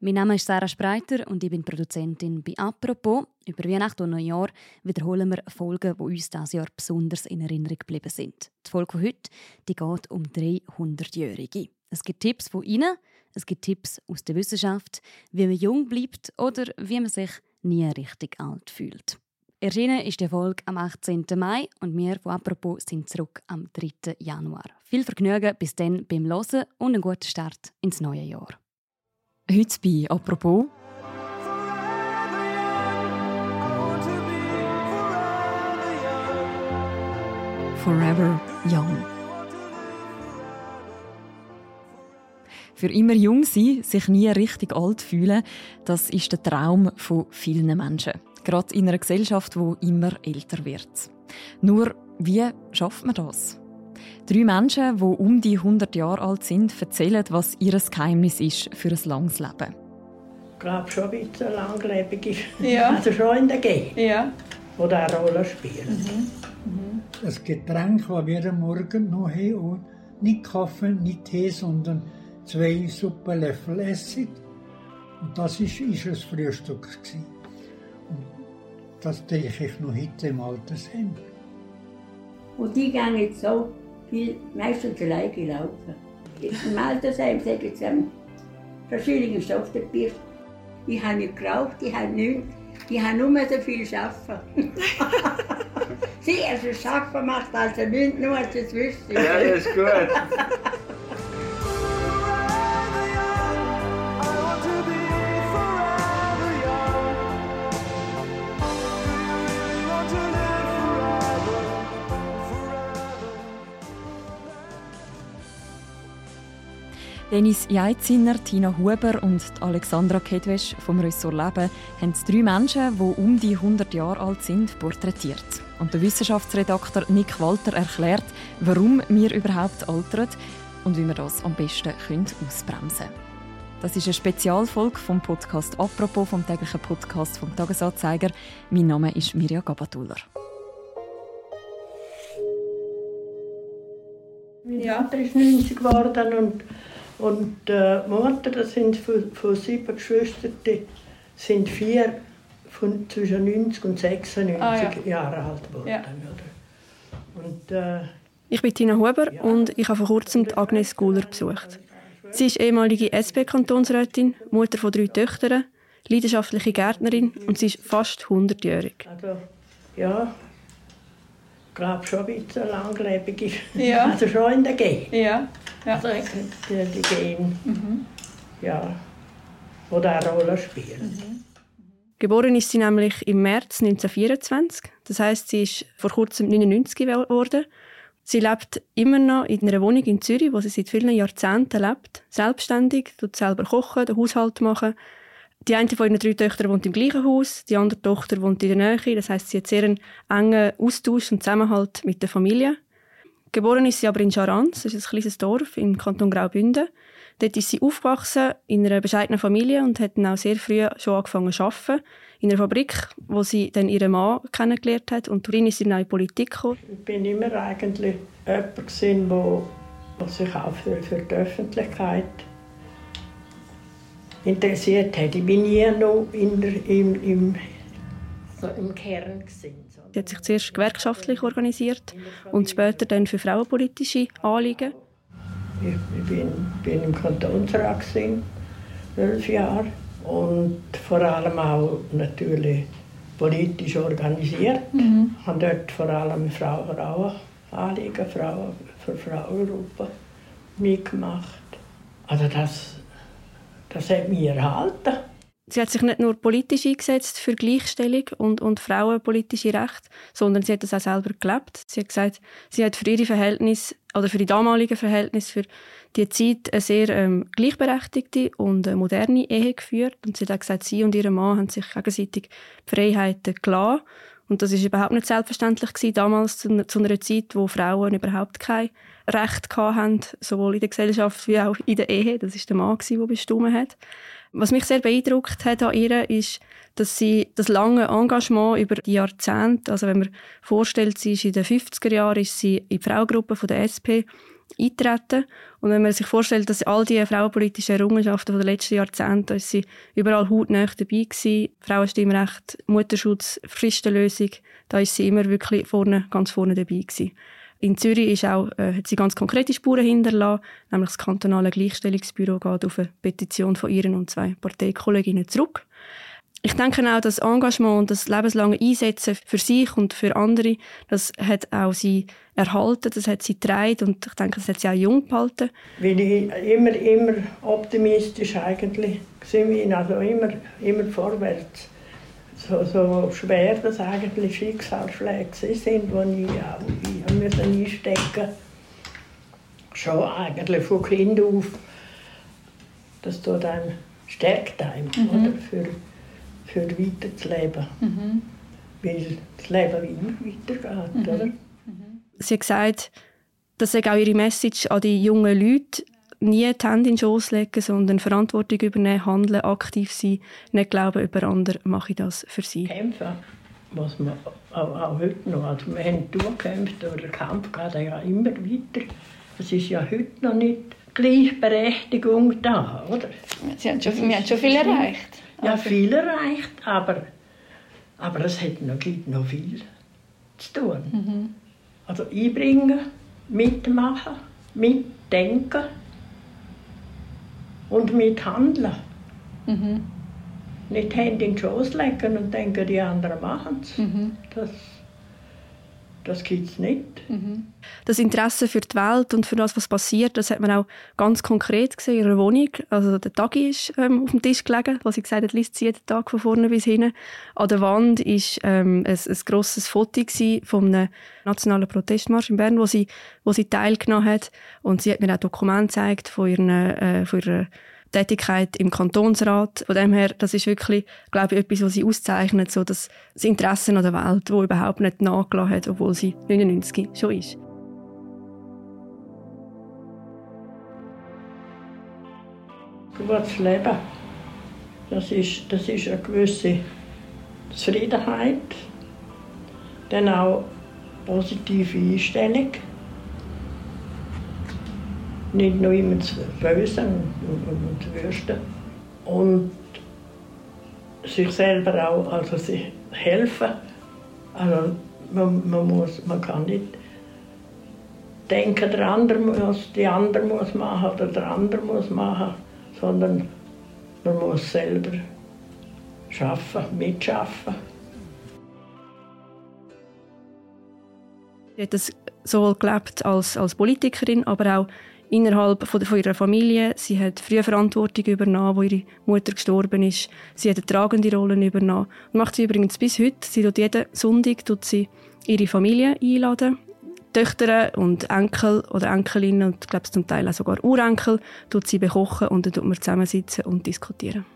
Mein Name ist Sarah Spreiter und ich bin Produzentin bei «Apropos». Über Weihnachten und Neujahr wiederholen wir Folgen, die uns dieses Jahr besonders in Erinnerung geblieben sind. Die Folge von heute die geht um 300-Jährige. Es gibt Tipps von Ihnen, es gibt Tipps aus der Wissenschaft, wie man jung bleibt oder wie man sich nie richtig alt fühlt. Erschienen ist die Folge am 18. Mai und wir von «Apropos» sind zurück am 3. Januar. Viel Vergnügen bis dann beim Hören und einen guten Start ins neue Jahr. Heute bei «Apropos» Forever Young. Für immer jung sein, sich nie richtig alt fühlen, das ist der Traum von vielen Menschen. Gerade in einer Gesellschaft, die immer älter wird. Nur, wie schafft man das? Drei Menschen, die um die 100 Jahre alt sind, erzählen, was ihr Geheimnis ist für ein langes Leben. Ich glaube schon ein bisschen langlebig ist. Ja. Also schon in der Gegend, Ja. wo da eine Rolle spielt. Das Getränk, das wir am Morgen noch haben, und nicht Kaffee, nicht Tee, sondern zwei Suppenlöffel Essig. Und das ist, ist das Frühstück. Gewesen. Und das denke ich noch heute im Altersheim. Und die gehen jetzt so viel, meistens allein gelaufen. Im Altersheim sagen sie, ähm, verschiedene Stoff der Bier. Ich habe nicht geraucht, ich habe nichts. Ich habe nur so viel arbeiten. Sie also Schaffen macht also nichts, nur als das Wissen. Ja, das ist gut. Dennis Jeitzinner, Tina Huber und Alexandra Kedwesch vom Ressort Leben haben drei Menschen, die um die 100 Jahre alt sind, porträtiert. Und der Wissenschaftsredakteur Nick Walter erklärt, warum wir überhaupt altern und wie wir das am besten ausbremsen können. Das ist eine Spezialfolge vom Podcast «Apropos» vom täglichen Podcast vom Tagesanzeiger. Mein Name ist Mirja Gabatuller. Mein Vater ist 90 geworden und, und äh, die Mutter, das sind von, von sieben Geschwistern, die sind vier von zwischen 90 und 96 Ah, ja. Jahre alt geworden. Ja. Und, äh, Ich bin Tina Huber und ich habe vor kurzem die Agnes Guler besucht. Sie ist ehemalige SP-Kantonsrätin, Mutter von drei Töchtern, leidenschaftliche Gärtnerin und sie ist fast 100-jährig. also, ja, ich glaube schon ein bisschen langlebig ist. Ja. Also schon in der Gegend. Ja. Ja. Also die, die Gen, ja, wo da eine Rolle spielt. Geboren ist sie nämlich im März 1924. Das heißt, sie ist vor kurzem 99 geworden. Sie lebt immer noch in einer Wohnung in Zürich, wo sie seit vielen Jahrzehnten lebt. Selbstständig, tut selber kochen, den Haushalt machen. Die eine von ihren drei Töchtern wohnt im gleichen Haus, die andere Tochter wohnt in der Nähe. Das heißt, sie hat sehr einen engen Austausch und Zusammenhalt mit der Familie. Geboren ist sie aber in Charans, das ist ein kleines Dorf im Kanton Graubünden. Dort ist sie aufgewachsen in einer bescheidenen Familie und hat dann auch sehr früh schon angefangen zu arbeiten. In einer Fabrik, wo sie dann ihren Mann kennengelernt hat. Und darin ist sie dann auch in die Politik gekommen. Ich bin immer eigentlich jemand gewesen, wo, wo sich auch für, für die Öffentlichkeit interessiert hat. Ich bin nie noch in der, im, im, so im Kern gewesen. Sie hat sich zuerst gewerkschaftlich organisiert und später dann für frauenpolitische Anliegen. Ich, ich bin, bin im Kantonsrat gewesen, zwölf Jahre und vor allem auch natürlich politisch organisiert. Ich habe dort vor allem Frauen Anliegen, Frauen für Frauengruppen mitgemacht. Also das, das hat mich erhalten. Sie hat sich nicht nur politisch eingesetzt für Gleichstellung und, und frauenpolitische Rechte, sondern sie hat das auch selber gelebt. Sie hat gesagt, sie hat für ihre Verhältnisse oder für die damaligen Verhältnisse für die Zeit eine sehr ähm, gleichberechtigte und moderne Ehe geführt. Und sie hat auch gesagt, sie und ihr Mann haben sich gegenseitig Freiheiten gelassen. Und das ist überhaupt nicht selbstverständlich gewesen, damals zu, zu einer Zeit, wo Frauen überhaupt kein Recht hatten, sowohl in der Gesellschaft wie auch in der Ehe. Das ist der Mann, der bestimmt hat. Was mich sehr beeindruckt hat an ihr, ist, dass sie das lange Engagement über die Jahrzehnte, also wenn man vorstellt, sie ist in den 50er Jahren, ist sie in die Fraugruppe von der SP eintreten. Und wenn man sich vorstellt, dass all die frauenpolitischen Errungenschaften der letzten Jahrzehnte, ist sie überall hautnah dabei gewesen. Frauenstimmrecht, Mutterschutz, Fristenlösung, da ist sie immer wirklich vorne, ganz vorne dabei gewesen. In Zürich ist auch, äh, hat sie ganz konkrete Spuren hinterlassen, nämlich das kantonale Gleichstellungsbüro geht auf eine Petition von ihren und zwei Parteikolleginnen zurück. Ich denke auch, das Engagement und das lebenslange Einsetzen für sich und für andere, das hat auch sie erhalten, das hat sie getragen und ich denke, das hat sie auch jung gehalten. Weil ich immer, immer optimistisch eigentlich war, also immer, immer vorwärts. So, so schwer das eigentlich Schicksalsschläge sind, die ich auch ich einstecken musste. Schon eigentlich von Kind auf. Das tut einem, stärkt einem, mhm. oder? Für, für weiterzuleben. Mhm. Weil das Leben immer weitergeht. Mhm. Oder? Sie hat gesagt, das sei auch ihre Message an die jungen Leute, nie die Hände in den Schoss legen, sondern Verantwortung übernehmen, handeln, aktiv sein, nicht glauben, über andere mache ich das für sie. Kämpfen was man auch, auch heute noch, also wir haben durchgekämpft, aber der Kampf geht ja immer weiter. Es ist ja heute noch nicht Gleichberechtigung da, oder? Sie haben schon, wir haben schon viel erreicht. Ja, viel erreicht, aber, aber es hat noch, gibt noch viel zu tun. Mhm. Also einbringen, mitmachen, mitdenken und mithandeln. Mhm. Nicht Hände in den Schoß legen und denken, die anderen machen es. Mhm. Das das gibt es nicht. Mhm. Das Interesse für die Welt und für das, was passiert, das hat man auch ganz konkret gesehen in ihrer Wohnung. Also der Tagi ist ähm, auf dem Tisch gelegen, was sie gesagt hat, liest sie jeden Tag von vorne bis hinten. An der Wand ist ähm, ein, ein grosses Foto von einem nationalen Protestmarsch in Bern, wo sie, wo sie teilgenommen hat. Und sie hat mir auch Dokumente gezeigt von ihren, äh, von ihrer Tätigkeit im Kantonsrat. Von dem her, das ist wirklich, glaube ich, etwas, was sie auszeichnet, so das, das Interesse an der Welt, wo überhaupt nicht nachgelassen hat, obwohl sie 99 schon ist. Gutes Leben, das ist, das ist eine gewisse Zufriedenheit, dann auch positive Einstellung nicht nur immer zu bösen und, und, und zu wüsten. Und sich selber auch, also sich helfen. Also man, man, muss, man kann nicht denken, der andere muss, die andere muss machen oder der andere muss machen, sondern man muss selber schaffen, mitschaffen. Sie hat das sowohl gelebt als, als Politikerin, aber auch innerhalb von, von ihrer Familie. Sie hat frühe Verantwortung übernommen, wo ihre Mutter gestorben ist. Sie hat eine tragende Rolle übernommen. Und macht sie übrigens bis heute. Sie tut jeden Sonntag tut sie ihre Familie einladen. Töchter und Enkel oder Enkelinnen und ich glaube zum Teil auch sogar Urenkel tut sie bekochen und dann tut man zusammensitzen und diskutieren.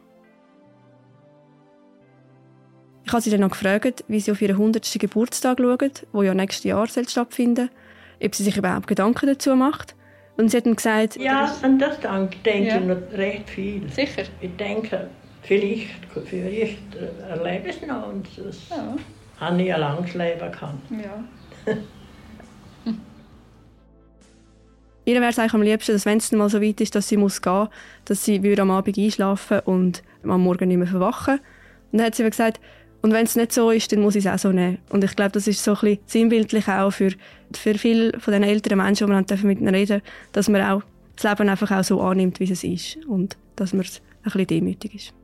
Ich habe sie dann noch gefragt, wie sie auf ihren 100. Geburtstag schauen, der ja nächstes Jahr stattfinden soll, ob sie sich überhaupt Gedanken dazu macht und sie hat dann gesagt... Ja, an das denke ich noch recht viel. Sicher? Ich denke, vielleicht, vielleicht erlebe ich es noch und das ja. habe ich ein langes Leben kann. Ja. Ihr wäre es eigentlich am liebsten, dass wenn es mal so weit ist, dass sie muss gehen muss, dass sie am Abend einschlafen und am Morgen nicht mehr verwachen. Und dann hat sie gesagt, und wenn es nicht so ist, dann muss ich es auch so nehmen. Und ich glaube, das ist so ein bisschen sinnbildlich auch für, für viele von den älteren Menschen, die man mit ihnen reden dass man auch das Leben einfach auch so annimmt, wie es ist. Und dass man ein bisschen demütig ist.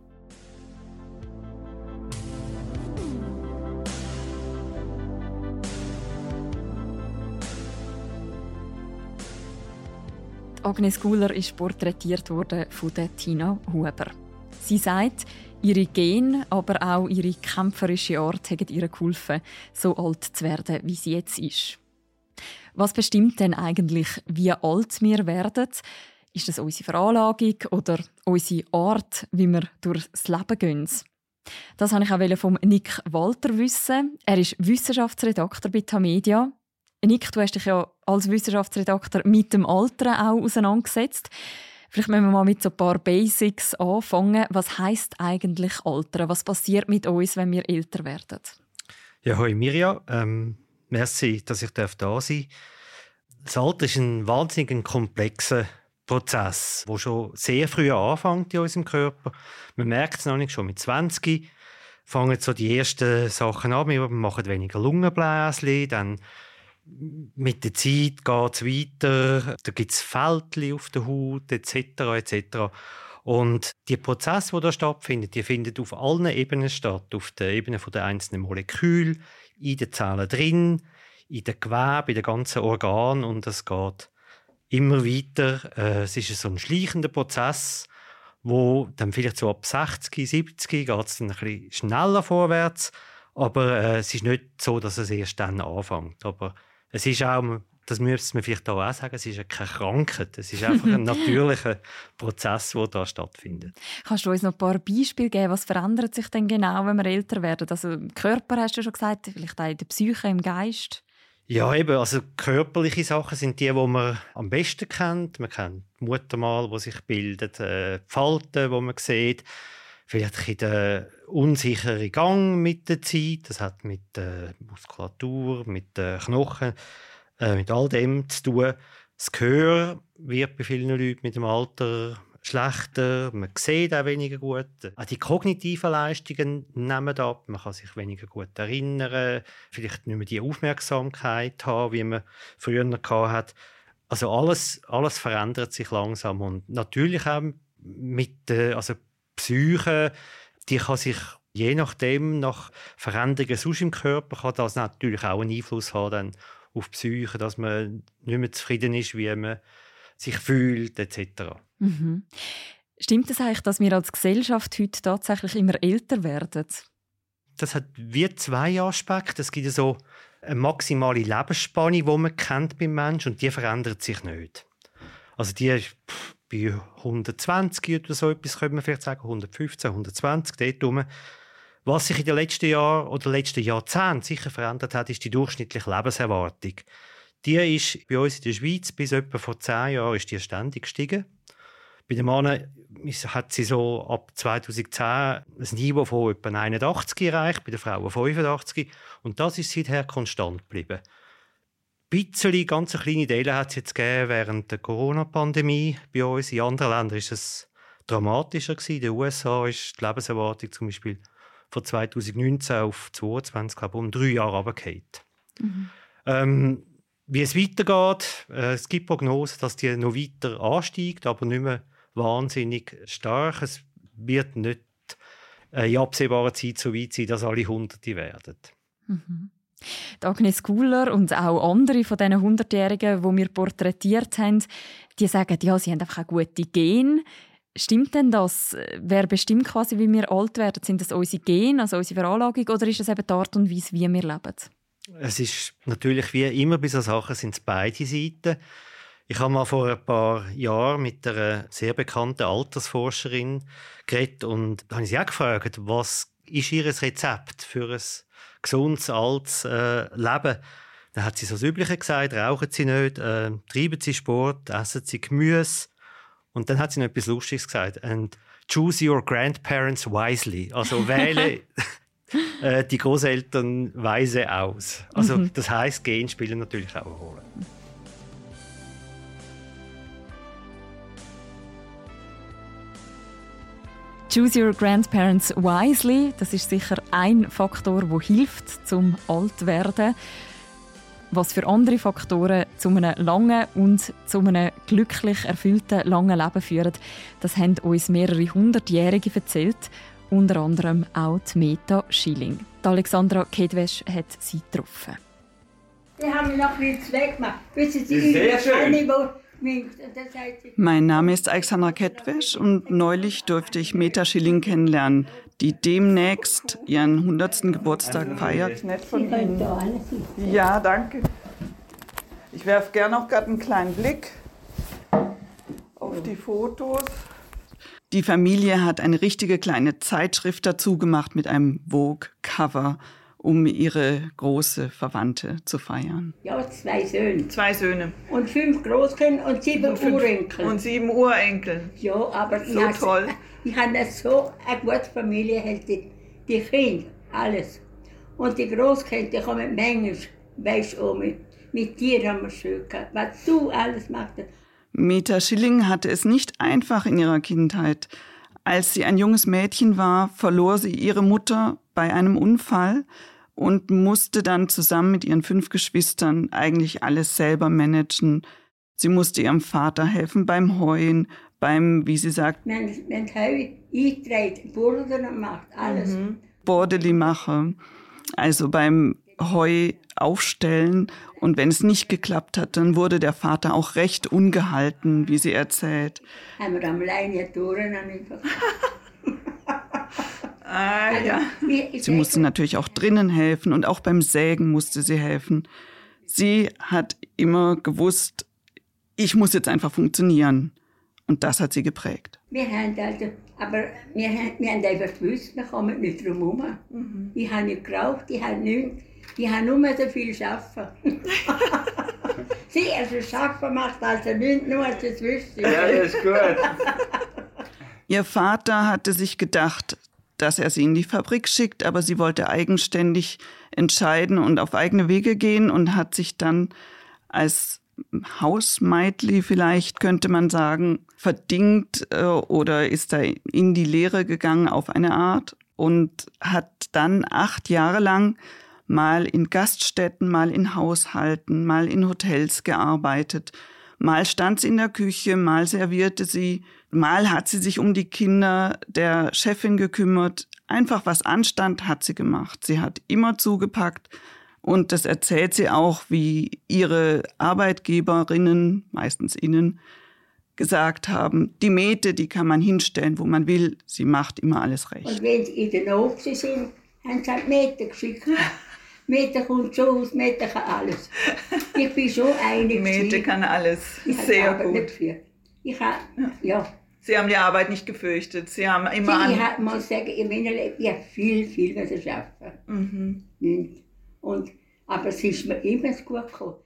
Agnes Guller ist porträtiert worden von Tina Huber. Sie sagt, Ihre Gene, aber auch ihre kämpferische Art haben ihr geholfen, so alt zu werden, wie sie jetzt ist. Was bestimmt denn eigentlich, wie alt wir werden? Ist das unsere Veranlagung oder unsere Art, wie wir durchs Leben gehen? Das wollte ich auch vom Nick Walter wissen. Er ist Wissenschaftsredakteur bei Tamedia. Nick, du hast dich ja als Wissenschaftsredakteur mit dem Alter auch auseinandergesetzt. Vielleicht müssen wir mal mit so ein paar Basics anfangen. Was heißt eigentlich Altern? Was passiert mit uns, wenn wir älter werden? Ja, hoi Mirja. Ähm, merci, dass ich da sein darf. Das Alter ist ein wahnsinnig komplexer Prozess, der schon sehr früh anfängt in unserem Körper. Man merkt es noch nicht, schon mit 20 fangen so die ersten Sachen an. Wir machen weniger Lungenbläschen, dann mit der Zeit geht es weiter, da gibt es Fältchen auf der Haut etc. etc. Und die Prozesse, die da stattfinden, die finden auf allen Ebenen statt. Auf der Ebene der einzelnen Moleküle, in den Zellen drin, in den Gewebe, in den ganzen Organen und es geht immer weiter. Äh, es ist so ein schleichender Prozess, wo dann vielleicht so ab 60, 70 geht es dann ein bisschen schneller vorwärts. Aber äh, es ist nicht so, dass es erst dann anfängt. Aber es ist auch, das müsste man vielleicht auch sagen, es ist keine Krankheit. Es ist einfach ein natürlicher Prozess, der da stattfindet. Kannst du uns noch ein paar Beispiele geben? Was verändert sich denn genau, wenn wir älter werden? Also im Körper hast du schon gesagt, vielleicht auch in der Psyche, im Geist? Ja, eben, also körperliche Sachen sind die, die man am besten kennt. Man kennt die Muttermal, die sich bildet, äh, die Falten, die man sieht. Vielleicht ein der unsichere Gang mit der Zeit. Das hat mit der Muskulatur, mit den Knochen, äh, mit all dem zu tun. Das Gehör wird bei vielen Leuten mit dem Alter schlechter, man sieht auch weniger gut. Auch die kognitiven Leistungen nehmen ab, man kann sich weniger gut erinnern, vielleicht nicht mehr die Aufmerksamkeit haben, wie man früher hat. Also alles, alles verändert sich langsam und natürlich auch mit der also Psyche, die kann sich je nachdem nach Veränderungen sonst im Körper kann das natürlich auch einen Einfluss haben dann auf die Psyche, dass man nicht mehr zufrieden ist, wie man sich fühlt etc. Mhm. Stimmt es eigentlich, dass wir als Gesellschaft heute tatsächlich immer älter werden? Das hat wie zwei Aspekte. Es gibt so eine maximale Lebensspanne, die man kennt beim Menschen und die verändert sich nicht. Also die ist bei 120 oder so etwas, könnte man vielleicht sagen, 115, 120, dort rum. Was sich in den letzten Jahren oder letzten Jahrzehnten sicher verändert hat, ist die durchschnittliche Lebenserwartung. Die ist bei uns in der Schweiz bis etwa vor zehn Jahren ist die ständig gestiegen. Bei den Männern hat sie so ab 2010 ein Niveau von etwa 81 erreicht, bei den Frauen 85. Und das ist seither konstant geblieben. Bisschen, ganz kleine Teile hat es jetzt gegeben während der Corona-Pandemie bei uns. In anderen Ländern ist es dramatischer gewesen. In den USA ist die Lebenserwartung zum Beispiel von 2019 auf 2022 glaube ich, um drei Jahre runtergefallen. Mhm. Ähm, wie es weitergeht, äh, es gibt Prognosen, dass die noch weiter ansteigt, aber nicht mehr wahnsinnig stark. Es wird nicht äh, in absehbarer Zeit so weit sein, dass alle Hunderte werden. Mhm. Agnes Guller und auch andere von diesen Hundertjährigen, die wir porträtiert haben, die sagen, ja, sie haben einfach eine gute Gene. Stimmt denn das? Wer bestimmt quasi, wie wir alt werden? Sind das unsere Gene, also unsere Veranlagung, oder ist das eben die Art und Weise, wie wir leben? Es ist natürlich wie immer bei solchen Sachen sind es beide Seiten. Ich habe mal vor ein paar Jahren mit einer sehr bekannten Altersforscherin geredet und habe sie auch gefragt, was ist ihr Rezept für ein gesundes, altes äh, Leben? Da hat sie so das Übliche gesagt, rauchen Sie nicht, äh, treiben Sie Sport, essen Sie Gemüse. Und dann hat sie noch etwas Lustiges gesagt. And choose your grandparents wisely. Also wähle äh, die Großeltern weise aus. Also mhm. das heißt, Gen spielen natürlich auch eine Rolle. Choose your grandparents wisely. Das ist sicher ein Faktor, der hilft zum Altwerden. Was für andere Faktoren zu einem langen und zu einem glücklich erfüllten langen Leben führen, das haben uns mehrere hundertjährige erzählt unter anderem auch die Meta Schilling. Die Alexandra Kedwesch hat sie getroffen. Die haben mich noch ein bisschen weggemacht. Wissen Sie, Sehr schön. Mein Name ist Alexandra Kettwesch und neulich durfte ich Meta Schilling kennenlernen, die demnächst ihren 100. Geburtstag feiert. Ja, danke. Ich werfe gerne noch gerade einen kleinen Blick auf die Fotos. Die Familie hat eine richtige kleine Zeitschrift dazu gemacht mit einem Vogue-Cover, um ihre große Verwandte zu feiern. Ja, zwei Söhne. Zwei Söhne. Und fünf Großkinder und sieben und Urenkel. Und sieben Urenkel. Ja, aber so ich toll. Ich habe so eine gute Familie, die, die Kinder, alles. Und die Großkinder, die kommen manchmal, weißt du, um mich. Mit dir haben wir schön gehabt. Was du alles machst. Meta Schilling hatte es nicht einfach in ihrer Kindheit. Als sie ein junges Mädchen war, verlor sie ihre Mutter bei einem Unfall und musste dann zusammen mit ihren fünf Geschwistern eigentlich alles selber managen. Sie musste ihrem Vater helfen beim Heuen, beim, wie sie sagt, gemacht, alles. Mhm. Bordeli machen, also beim Heu aufstellen. Und wenn es nicht geklappt hat, dann wurde der Vater auch recht ungehalten, wie sie erzählt. Ah, ja. Sie musste natürlich auch drinnen helfen und auch beim Sägen musste sie helfen. Sie hat immer gewusst, ich muss jetzt einfach funktionieren. Und das hat sie geprägt. Wir haben also, aber wir, haben, wir haben einfach gewusst, wir kommen nicht drum herum. Mhm. Ich habe nicht geraucht, ich habe nichts. Ich habe nur so viel arbeiten. sie also arbeiten macht also nichts, nur als das wüsste. Ja, das ist gut. Ihr Vater hatte sich gedacht, dass er sie in die Fabrik schickt, aber sie wollte eigenständig entscheiden und auf eigene Wege gehen und hat sich dann als Hausmeitli vielleicht, könnte man sagen, verdingt äh, oder ist da in die Lehre gegangen auf eine Art und hat dann acht Jahre lang mal in Gaststätten, mal in Haushalten, mal in Hotels gearbeitet. Mal stand sie in der Küche, mal servierte sie, mal hat sie sich um die Kinder der Chefin gekümmert. Einfach was anstand, hat sie gemacht. Sie hat immer zugepackt und das erzählt sie auch, wie ihre Arbeitgeberinnen, meistens ihnen, gesagt haben, die Mete, die kann man hinstellen, wo man will. Sie macht immer alles recht. Und wenn sie in der Not sind, haben sie halt Mete geschickt. Mete kommt schon aus, Mete kann alles. Ich bin schon einig. Mete kann alles. Ich Sehr gut. Nicht viel. Ich habe, ja. Sie haben die Arbeit nicht gefürchtet. Sie haben immer. Ich an... muss sagen, in meinem Leben, ich habe viel, viel müssen arbeiten. Mhm. Und, aber es ist mir immer gut gekommen.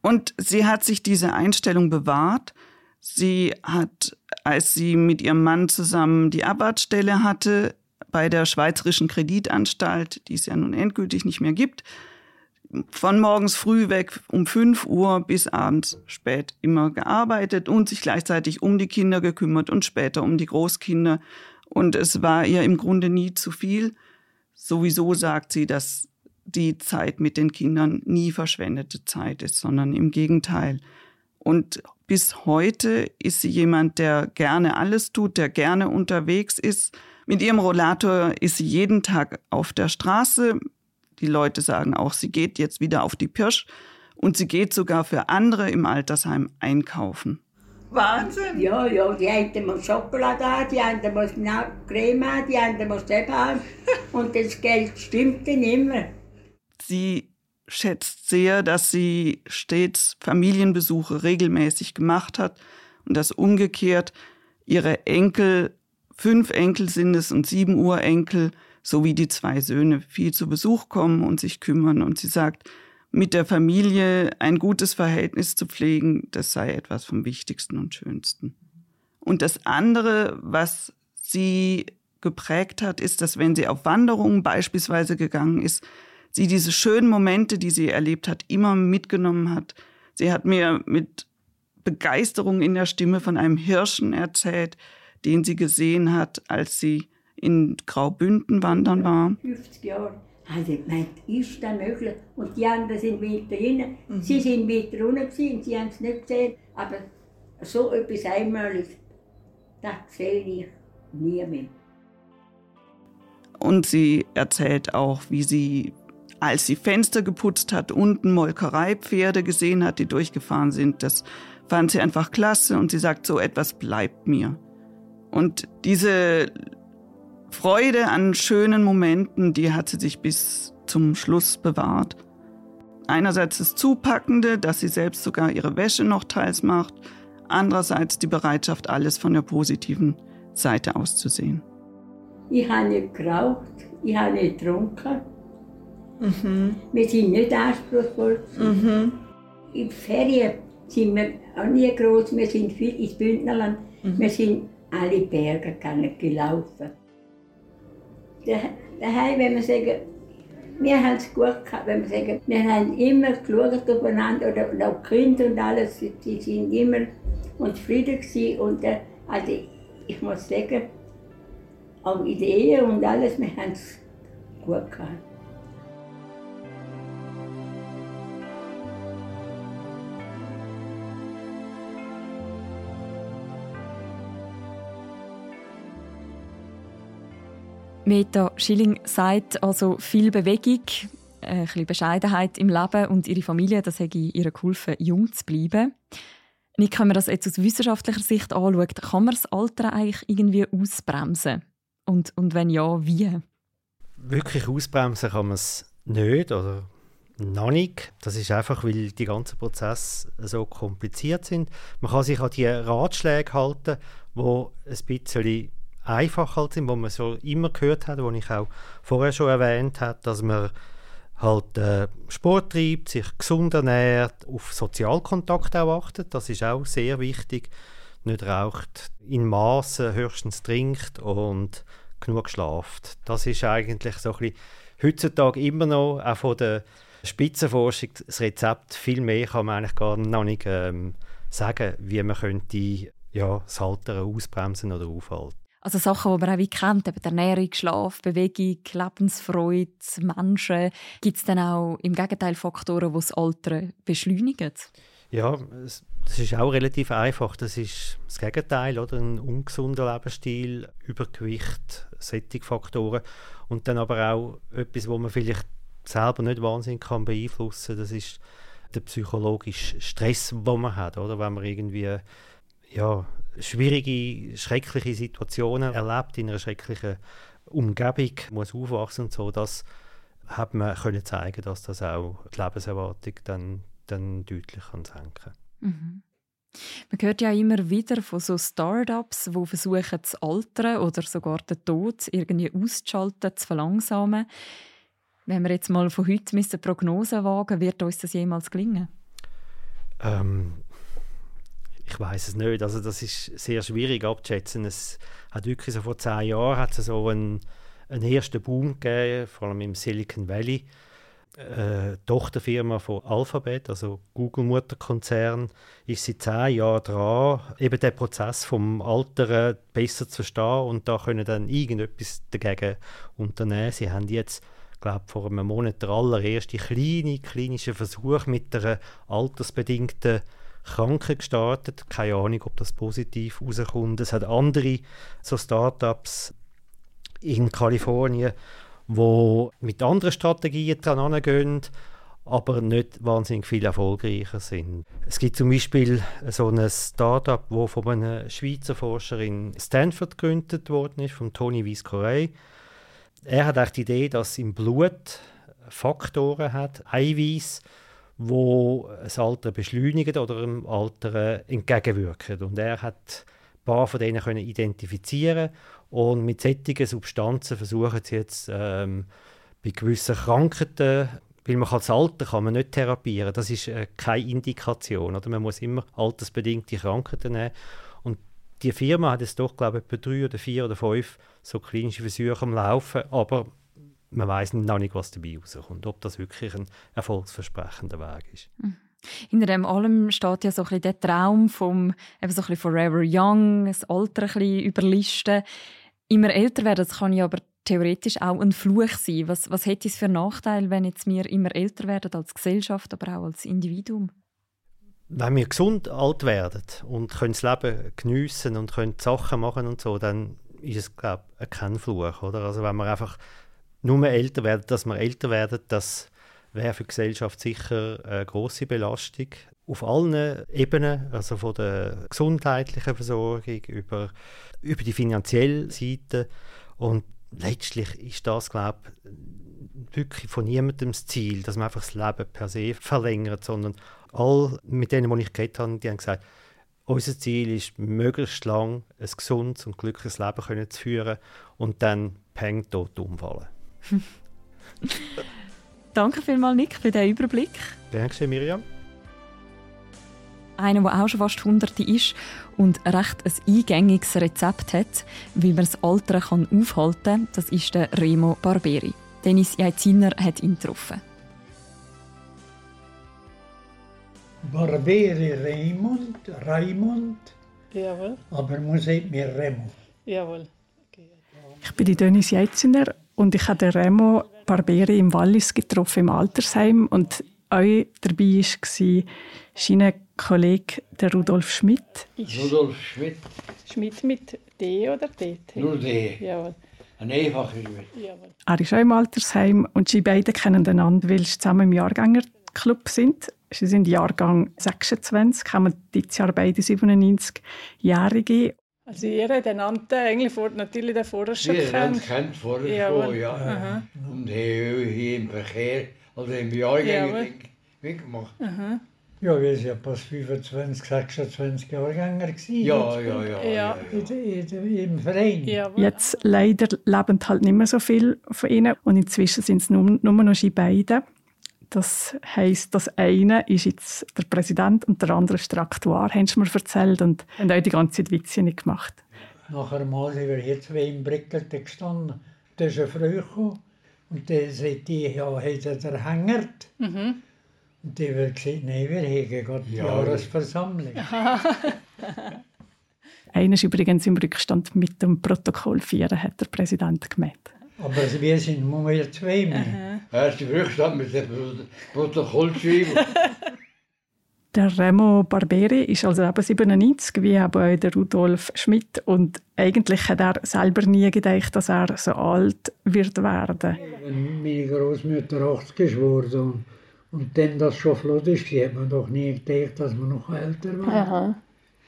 Und sie hat sich diese Einstellung bewahrt. Sie hat, als sie mit ihrem Mann zusammen die Abartstelle hatte bei der Schweizerischen Kreditanstalt, die es ja nun endgültig nicht mehr gibt, von morgens früh weg um 5 Uhr bis abends spät immer gearbeitet und sich gleichzeitig um die Kinder gekümmert und später um die Großkinder. Und es war ihr im Grunde nie zu viel. Sowieso sagt sie, dass die Zeit mit den Kindern nie verschwendete Zeit ist, sondern im Gegenteil. Und bis heute ist sie jemand, der gerne alles tut, der gerne unterwegs ist. Mit ihrem Rollator ist sie jeden Tag auf der Straße. Die Leute sagen auch, sie geht jetzt wieder auf die Pirsch und sie geht sogar für andere im Altersheim einkaufen. Wahnsinn! Ja, ja, die einen muss Schokolade haben, die anderen muss Creme haben, die anderen muss das haben. Und das Geld stimmt dann immer. Sie schätzt sehr, dass sie stets Familienbesuche regelmäßig gemacht hat und dass umgekehrt ihre Enkel, fünf Enkel sind es und sieben Urenkel, sowie die zwei Söhne viel zu Besuch kommen und sich kümmern. Und sie sagt, mit der Familie ein gutes Verhältnis zu pflegen, das sei etwas vom Wichtigsten und Schönsten. Und das andere, was sie geprägt hat, ist, dass wenn sie auf Wanderungen beispielsweise gegangen ist, sie diese schönen Momente, die sie erlebt hat, immer mitgenommen hat. Sie hat mir mit Begeisterung in der Stimme von einem Hirschen erzählt, den sie gesehen hat, als sie in Graubünden wandern war. 50 Jahre. Also, ich meine, ist das möglich? Und die anderen sind weiter hinten. Mhm. Sie sind weiter unten und sie haben es nicht gesehen. Aber so etwas Einmaliges, das sehe ich nie mehr. Und sie erzählt auch, wie sie als sie Fenster geputzt hat, unten Molkereipferde gesehen hat, die durchgefahren sind. Das fand sie einfach klasse und sie sagt, so etwas bleibt mir. Und diese Freude an schönen Momenten, die hat sie sich bis zum Schluss bewahrt. Einerseits das Zupackende, dass sie selbst sogar ihre Wäsche noch teils macht, andererseits die Bereitschaft, alles von der positiven Seite aus zu sehen. Ich habe nicht geraucht, ich habe nicht getrunken, Mhm. Wir sind nicht anspruchsvoll. Mhm. In Ferien sind wir auch nie groß, wir sind viel ins Bündnerland. Mhm. Wir sind alle Berge gelaufen. Daheim, wenn wir sagen, wir haben es gut gehabt, wenn wir sagen, wir haben immer geschaut aufeinander, oder auch Kinder und alles, die sind immer und zufrieden gewesen. Und äh, also ich muss sagen, auch Ehe und alles, wir haben es gut gehabt. Meta Schilling sagt also viel Bewegung, ein bisschen Bescheidenheit im Leben und ihre Familie, das hat ihr geholfen, jung zu bleiben. Nick, wenn man das jetzt aus wissenschaftlicher Sicht anschaut, kann man das Alter eigentlich irgendwie ausbremsen? Und, und wenn ja, wie? Wirklich ausbremsen kann man es nicht oder noch nicht. Das ist einfach, weil die ganzen Prozesse so kompliziert sind. Man kann sich an die Ratschläge halten, wo ein bisschen einfach halt sind, wo man so immer gehört hat, wo ich auch vorher schon erwähnt habe, dass man halt äh, Sport treibt, sich gesund ernährt, auf Sozialkontakt auch achtet, das ist auch sehr wichtig, nicht raucht, in Maßen höchstens trinkt und genug schlaft. Das ist eigentlich so ein bisschen heutzutage immer noch, auch von der Spitzenforschung, das Rezept, viel mehr kann man eigentlich gar noch nicht ähm, sagen, wie man könnte ja, das Alter ausbremsen oder aufhalten. Also Sachen, die man auch wie kennt, eben Ernährung, Schlaf, Bewegung, Lebensfreude, Menschen. Gibt es dann auch im Gegenteil Faktoren, die das Alter beschleunigen? Ja, das ist auch relativ einfach. Das ist das Gegenteil, oder? Ein ungesunder Lebensstil, Übergewicht, Sättigfaktoren. Und dann aber auch etwas, wo man vielleicht selber nicht wahnsinnig kann beeinflussen kann, das ist der psychologische Stress, den man hat, oder? Wenn man irgendwie ja, schwierige, schreckliche Situationen erlebt, in einer schrecklichen Umgebung, muss aufwachsen und so, das hat man können zeigen, dass das auch die Lebenserwartung dann, dann deutlich kann senken mhm. Man hört ja immer wieder von so Startups, die versuchen, das Altern oder sogar den Tod irgendwie auszuschalten, zu verlangsamen. Wenn wir jetzt mal von heute eine Prognose wagen, wird uns das jemals gelingen? Ähm, ich weiß es nicht. Also das ist sehr schwierig abzuschätzen. Es hat wirklich so vor zehn Jahren hat es so einen, einen ersten Boom gegeben, vor allem im Silicon Valley. Äh, Tochterfirma von Alphabet, also Google-Mutterkonzern, ist seit zehn Jahren dran, eben den Prozess vom Alteren besser zu verstehen und da können dann irgendetwas dagegen unternehmen. Sie haben jetzt glaube vor einem Monat der allererste kleine klinische Versuch mit einer altersbedingten Kranken gestartet. Keine Ahnung, ob das positiv rauskommt. Es hat andere so Startups in Kalifornien, wo mit anderen Strategien dran gehen, aber nicht wahnsinnig viel erfolgreicher sind. Es gibt zum Beispiel so ein Startup, wo von einem Schweizer Forscher in Stanford gegründet worden ist, von Tony Viscorey. Er hat auch die Idee, dass im Blut Faktoren hat, Eiweiß, wo das Alter beschleunigen oder dem Alter entgegenwirken. Und er hat ein paar von denen können identifizieren und mit solchen Substanzen versuchen sie jetzt ähm, bei gewissen Krankheiten, weil man kann das Alter kann man nicht therapieren, das ist äh, keine Indikation, oder? Man muss immer altersbedingte Krankheiten nehmen. Und die Firma hat jetzt doch glaube ich etwa drei oder vier oder fünf so klinische Versuche am Laufen, aber man weiß noch nicht, was dabei rauskommt, ob das wirklich ein erfolgsversprechender Weg ist. Mhm. Hinter dem allem steht ja so ein bisschen der Traum vom eben so ein bisschen Forever Young, das Alter ein bisschen überlisten. Immer älter werden, das kann ja aber theoretisch auch ein Fluch sein. Was, was hätte es für Nachteil, wenn jetzt wir immer älter werden als Gesellschaft, aber auch als Individuum? Wenn wir gesund alt werden und können das Leben geniessen und können Sachen machen und so, dann ist es glaube ich kein Fluch, oder? Also wenn man einfach nur älter werden, dass wir älter werden, das wäre für die Gesellschaft sicher eine große Belastung. Auf allen Ebenen, also von der gesundheitlichen Versorgung über, über die finanzielle Seite. Und letztlich ist das, glaube ich, wirklich von niemandem das Ziel, dass man einfach das Leben per se verlängert, sondern all mit denen, die ich geredet habe, die haben gesagt, unser Ziel ist, möglichst lang ein gesundes und glückliches Leben zu führen und dann peng tot umfallen. Danke vielmals, Nick, für diesen Überblick. Danke, Miriam. Einer, der auch schon fast Hunderte ist und recht ein eingängiges Rezept hat, wie man das Alter kann aufhalten kann, das ist der Remo Barberi. Dennis Jaiziner hat ihn getroffen. Barberi Raimund, Raimund. Jawohl. Aber man sagt mir Remo. Jawohl. Okay. Ich bin die Dennis Jeiziner und ich habe Remo Barberi im Wallis getroffen im Altersheim und auch dabei war sein Kollege der Rudolf Schmidt. Rudolf Schmidt. Schmidt mit D oder DT? Nur D. Jawohl. Ein einfacher Schmidt. Jawohl. Er ist auch im Altersheim und sie beide kennen einander, weil sie zusammen im Jahrgängerclub sind. Sie sind Jahrgang 26, haben dieses Jahr beide 97-Jährige. Also ihr habt einander eigentlich vor, natürlich den vorher schon Wir gekannt. haben kennt vorher schon, ja. Und haben hier im Verkehr, also im Jahrgang Jawohl. mitgemacht. Aha. Ja, wir sind ja fast 25, 26 Jahrgänger gewesen. Ja, ja, ja. Ja. ja, Im Verein. Jawohl. Jetzt leider leben halt nicht mehr so viel von ihnen und inzwischen sind es nur, nur noch sie beide. Das heisst, das eine ist jetzt der Präsident und der andere ist der Aktuar, haben sie mir erzählt und haben auch die ganze Zeit Witze nicht gemacht. Nachher mal sind wir hier zwei im Brickelte gestanden. Da ist eine Frau gekommen und die sagt, die ja, hat er der hängert. Mhm. Und die wird gesagt, nein, wir haben gerade die Ja. Jahresversammlung. Einer ist übrigens im Rückstand mit dem Protokoll 4, hat der Präsident gemeint. Aber wir sind nur mehr zwei mehr. Er ist die Rückstand mit dem Protokoll geschrieben. Der Remo Barberi ist also eben 97, wie eben auch der Rudolf Schmidt. Und eigentlich hat er selber nie gedacht, dass er so alt wird werden. Wenn meine Großmutter 80 ist geworden und dann das schon flott ist, hat man doch nie gedacht, dass man noch älter wird. Aha.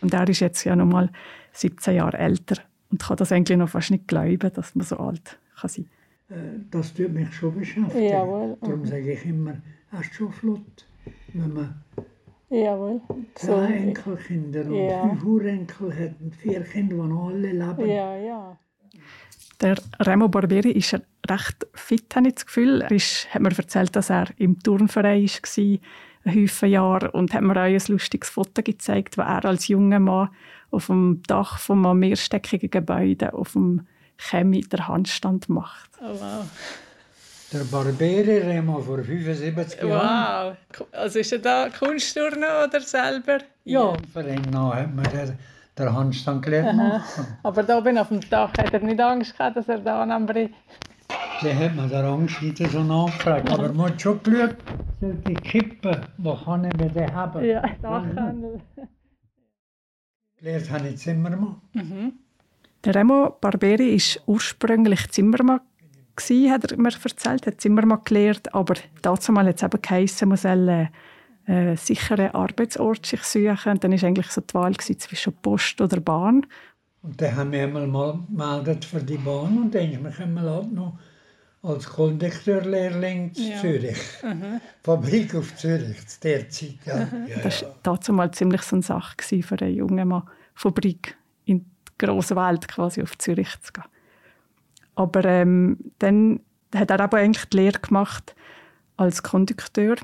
Und er ist jetzt ja noch mal 17 Jahre älter und kann das eigentlich noch fast nicht glauben, dass man so alt kann sein Äh, Das tut mich schon beschäftigen. Jawohl. Darum sage ich immer, er ist schon flott. Wenn man Jawohl. drei Enkelkinder und Ja. fünf Urenkel hat und vier Kinder, die noch alle leben. Ja, ja. Der Remo Barberi ist recht fit, habe ich das Gefühl. Er ist, hat mir erzählt, dass er im Turnverein war, ein Haufen Jahre, und hat mir auch ein lustiges Foto gezeigt, wo er als junger Mann auf dem Dach von einem mehrstöckigen Gebäude auf dem Chemie der Handstand macht. Oh, wow. Der Barberi Remo vor 75 Jahren. Wow. Also ist er da Kunstturner oder selber? Ja, Verein nach hat man den, den Handstand gelernt. Aber da oben auf dem Dach hat er nicht Angst gehabt, dass er da am Bri... Dann hat man den Angst nicht so nachgefragt. Aber man hat schon geschaut, die Kippen, wo kann ich mir den haben? Ja, Dachhandel. Gelernt habe ich Zimmermann. Der Remo Barberi war ursprünglich Zimmermann, gewesen, hat er mir erzählt, hat Zimmermann gelernt, aber dazu mal jetzt eben geheissen, man soll einen äh, sicheren Arbeitsort sich suchen. Und dann war eigentlich so die Wahl gewesen zwischen Post oder Bahn. Und dann haben wir einmal mal gemeldet für die Bahn und dann ist man halt noch als Kondukteurlehrling zu Ja. Zürich. Fabrik auf Zürich, zu der Zeit. Ja. Das war dazu mal ziemlich so eine Sache für einen jungen Mann, Fabrik in die grosse Welt quasi auf Zürich zu gehen. Aber ähm, dann hat er aber eigentlich die Lehre gemacht als Kondukteur.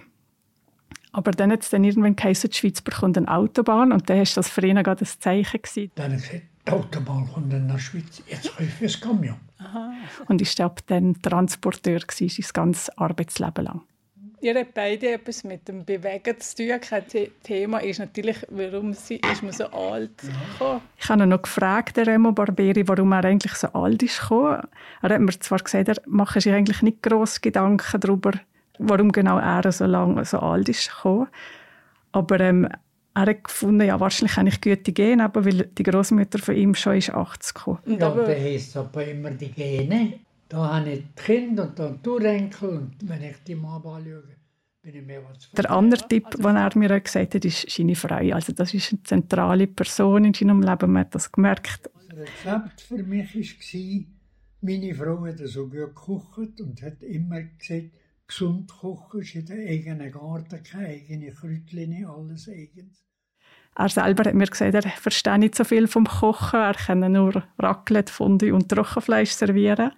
Aber dann hat es dann irgendwann geheißen, die Schweiz bekommt eine Autobahn und dann war das für ihn gerade ein Zeichen. Gewesen. Dann ich gesagt, die Autobahn kommt in der Schweiz, jetzt kaufe ich ein Camion. Und ist ab dann Transporteur gewesen, sein ganzes Arbeitsleben lang. Ihr habt beide etwas mit dem Bewegen zu tun. Kein The- Thema ist natürlich, warum sie, ist man so alt gekommen. Ich habe ihn noch gefragt, der Remo Barberi, warum er eigentlich so alt ist. gekommen. Er hat mir zwar gesagt, er mache sich eigentlich nicht gross Gedanken darüber, warum genau er so lange so alt ist. gekommen. Aber ähm, er hat gefunden, ja, wahrscheinlich habe ich gute Gene, aber weil die Großmutter von ihm schon ist 80 gekommen. Und Ja, aber, da heisst es aber immer die Gene. Da habe ich die Kinder und dann die Urenkel. Und wenn ich die mal anschaue, bin ich mehr was Der andere Tipp, den er mir auch gesagt hat, ist seine Frau. Also das ist eine zentrale Person in seinem Leben, man hat das gemerkt. Das Rezept für mich war, meine Frau hat so gut gekocht und hat immer gesagt, gesund kochen ist in der eigenen Garten, keine eigene Kräutchen, alles eigens. Er selber hat mir gesagt, er verstehe nicht so viel vom Kochen, er kann nur Raclette, Fondue und Trockenfleisch servieren,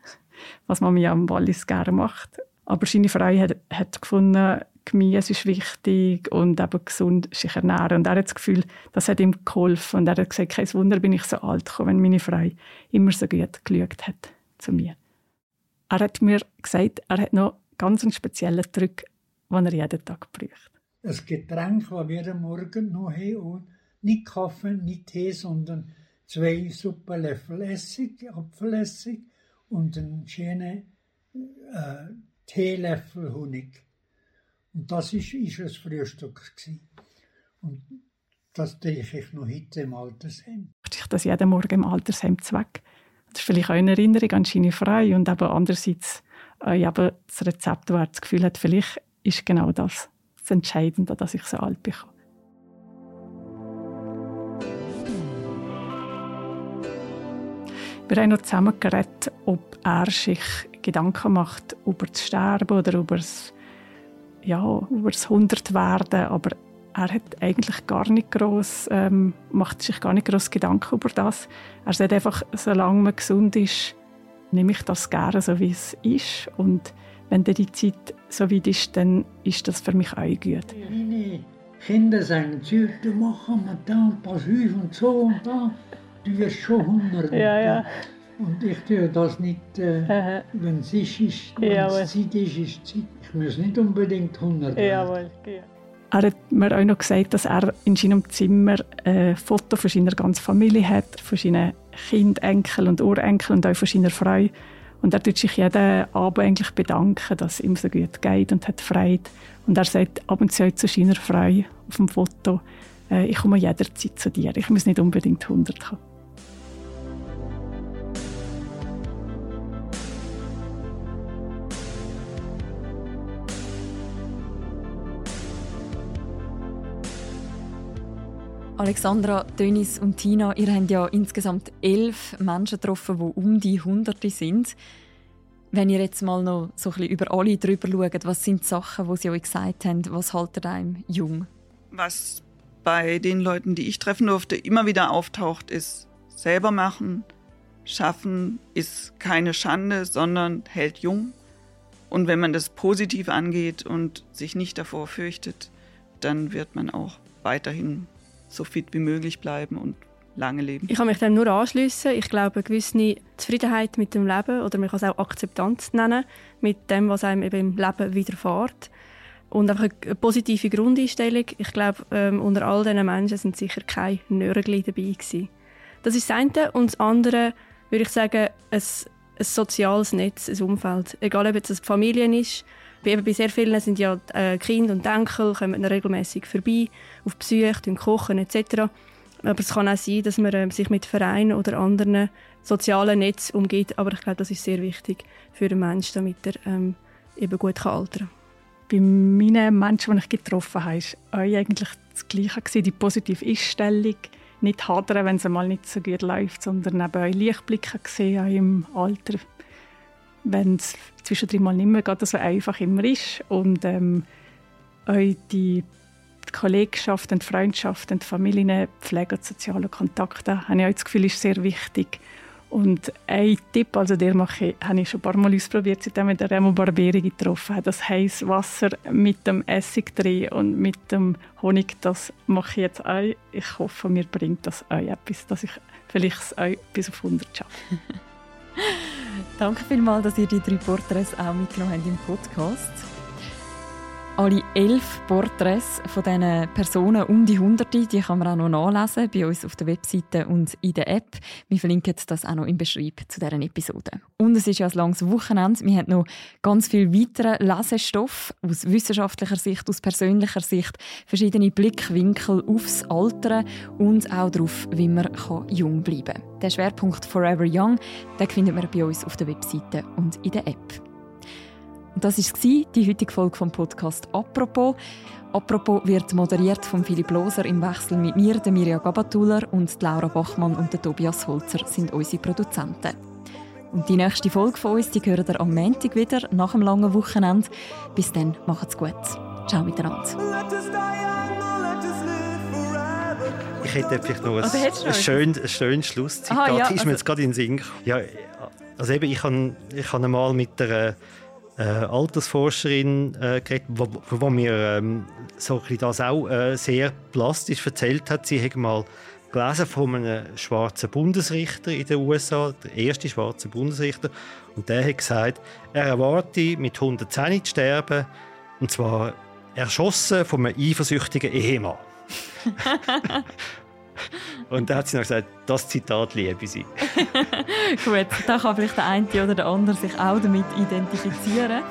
was man mir am Wallis gerne macht. Aber seine Frau hat, hat gefunden, Gemüse ist wichtig und eben gesund sich ernähren. Und er hat das Gefühl, das hat ihm geholfen. Und er hat gesagt, kein Wunder bin ich so alt gekommen, wenn meine Frau immer so gut geschaut hat zu mir. Er hat mir gesagt, er hat noch ganz einen speziellen Trick, den er jeden Tag braucht. Das Getränk, das wir am Morgen noch haben, nicht Kaffee, nicht Tee, sondern zwei Suppenlöffel Essig, Apfelessig und einen schönen äh, Teelöffel Honig. Und das ist, ist das Frühstück. Gewesen. Und das trinke ich noch heute im Altersheim. Ich das jeden Morgen im Altersheim zweck. Das ist vielleicht auch eine Erinnerung an Schiene frei und aber andererseits äh, eben das Rezept, wo er das Gefühl hat, vielleicht ist genau das das Entscheidende, dass ich so alt bin. Wir haben noch zusammen geredet, ob er sich Gedanken macht über das Sterben oder über das, ja, über das 100 werden, aber er hat eigentlich gar nicht groß, ähm, macht sich gar nicht groß Gedanken über das. Er sagt einfach, solange man gesund ist, nehme ich das gerne so, wie es ist. Und wenn dann die Zeit so weit ist, dann ist das für mich auch gut. Meine Kinder sagen, du machen wir da ein paar Hüfe und so und da. Du wirst schon hungern. Ja, ja. Und ich tue das nicht, äh, wenn es ist, ist, wenn es Zeit ist, ist Zeit. Ich muss nicht unbedingt hungern. Jawohl, ja. Er hat mir auch noch gesagt, dass er in seinem Zimmer ein Foto von seiner ganzen Familie hat, von seinen Kind, Enkel und Urenkel und auch von seiner Frau. Und er tut sich jeden Abend eigentlich bedanken, dass es ihm so gut geht und hat Freude. Und er sagt ab und zu zu seiner Frau auf dem Foto, äh, ich komme jederzeit zu dir, ich muss nicht unbedingt 100 haben. Alexandra, Dönis und Tina, ihr habt ja insgesamt elf Menschen getroffen, die um die Hunderte sind. Wenn ihr jetzt mal noch so ein bisschen über alle drüber schaut, was sind die Sachen, die sie euch gesagt haben, was haltet einem jung? Was bei den Leuten, die ich treffen durfte, immer wieder auftaucht, ist selber machen, schaffen ist keine Schande, sondern hält jung. Und wenn man das positiv angeht und sich nicht davor fürchtet, dann wird man auch weiterhin so fit wie möglich bleiben und lange leben. Ich kann mich dem nur anschließen. Ich glaube, eine gewisse Zufriedenheit mit dem Leben oder man kann es auch Akzeptanz nennen mit dem, was einem eben im Leben widerfährt. Und einfach eine positive Grundeinstellung. Ich glaube, ähm, unter all diesen Menschen sind sicher keine Nörgel dabei gewesen. Das ist das eine. Und das andere, würde ich sagen, ein, ein soziales Netz, ein Umfeld. Egal, ob es Familien ist, bei, sehr vielen sind ja äh, Kinder und Enkel kommen regelmäßig vorbei, auf Besuch, kochen etc. Aber es kann auch sein, dass man äh, sich mit Vereinen oder anderen sozialen Netzen umgeht. Aber ich glaube, das ist sehr wichtig für den Menschen, damit er ähm, eben gut kann altern kann. Bei meinen Menschen, die ich getroffen habe, war eigentlich das Gleiche. Die positive Einstellung. Nicht hadern, wenn es mal nicht so gut läuft, sondern eben Lichtblicke gesehen im Alter wenn es zwischendrin mal nicht mehr geht, so einfach immer ist. Und ähm, auch die Kollegschaft und Freundschaft und Familien pflegen soziale Kontakte, habe ich auch das Gefühl, ist sehr wichtig. Und ein Tipp, also der mache ich, habe ich schon ein paar Mal ausprobiert, seitdem ich den Remo Barberi getroffen habe. Das heißt Wasser mit dem Essig drin und mit dem Honig, das mache ich jetzt auch. Ich hoffe, mir bringt das auch etwas, dass ich vielleicht auch bis auf 100 schaffe. Danke vielmals, dass ihr die drei Porträts auch mitgenommen habt im Podcast. Alle elf Porträts von diesen Personen um die Hunderte, die kann man auch noch nachlesen bei uns auf der Webseite und in der App. Wir verlinken das auch noch im Beschreib zu deren Episode. Und es ist ja ein langes Wochenende. Wir haben noch ganz viel weiteren Lesestoff aus wissenschaftlicher Sicht, aus persönlicher Sicht, verschiedene Blickwinkel aufs Alter und auch darauf, wie man jung bleiben kann. Der Schwerpunkt Forever Young den findet man bei uns auf der Webseite und in der App. Und das war die heutige Folge vom Podcast «Apropos». «Apropos» wird moderiert von Philipp Loser im Wechsel mit mir, der Mirja Gabatuller und Laura Bachmann und der Tobias Holzer sind unsere Produzenten. Und die nächste Folge von uns, die hören ihr am Montag wieder, nach einem langen Wochenende. Bis dann, macht's gut. Ciao miteinander. Ich hätte vielleicht noch ein, oh, ein, schönes, ein schönes Schlusszitat. Aha, ja, ist mir also, jetzt gerade in den Sinn. Ja, also eben, ich habe ich hab einmal mit der äh, Altersforscherin äh, geredet, wo, wo mir ähm, so das auch äh, sehr plastisch erzählt hat. Sie hat mal gelesen von einem schwarzen Bundesrichter in den USA, der erste schwarze Bundesrichter. Und der hat gesagt, er erwarte mit 110 zu sterben, und zwar erschossen von einem eifersüchtigen Ehemann. Und dann hat sie noch gesagt, das Zitat liebe sie. Gut, da kann vielleicht der eine oder der andere sich auch damit identifizieren.